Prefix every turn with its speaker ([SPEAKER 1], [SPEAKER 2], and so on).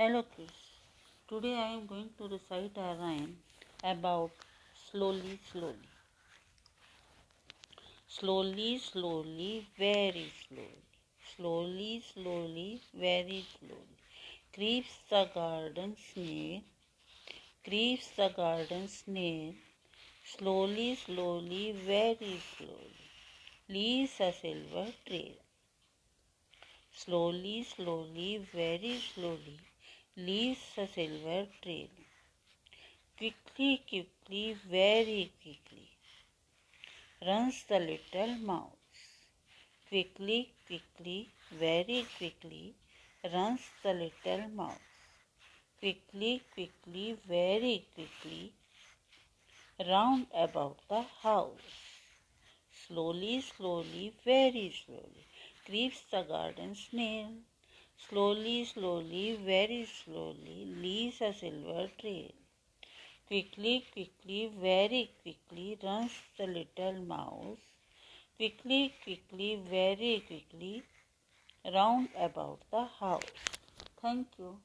[SPEAKER 1] Hello kids. Today I am going to recite a rhyme about slowly, slowly. Slowly, slowly, very slowly. Slowly, slowly, very slowly. Creeps the garden snail. Creeps the garden snail. Slowly, slowly, very slowly. Leaves a silver trail. Slowly, slowly, very slowly leaves a silver trail. Quickly, quickly, very quickly runs the little mouse. Quickly, quickly, very quickly runs the little mouse. Quickly, quickly, very quickly round about the house. Slowly, slowly, very slowly creeps the garden snail. Slowly, slowly, very slowly leaves a silver trail. Quickly, quickly, very quickly runs the little mouse. Quickly, quickly, very quickly round about the house. Thank you.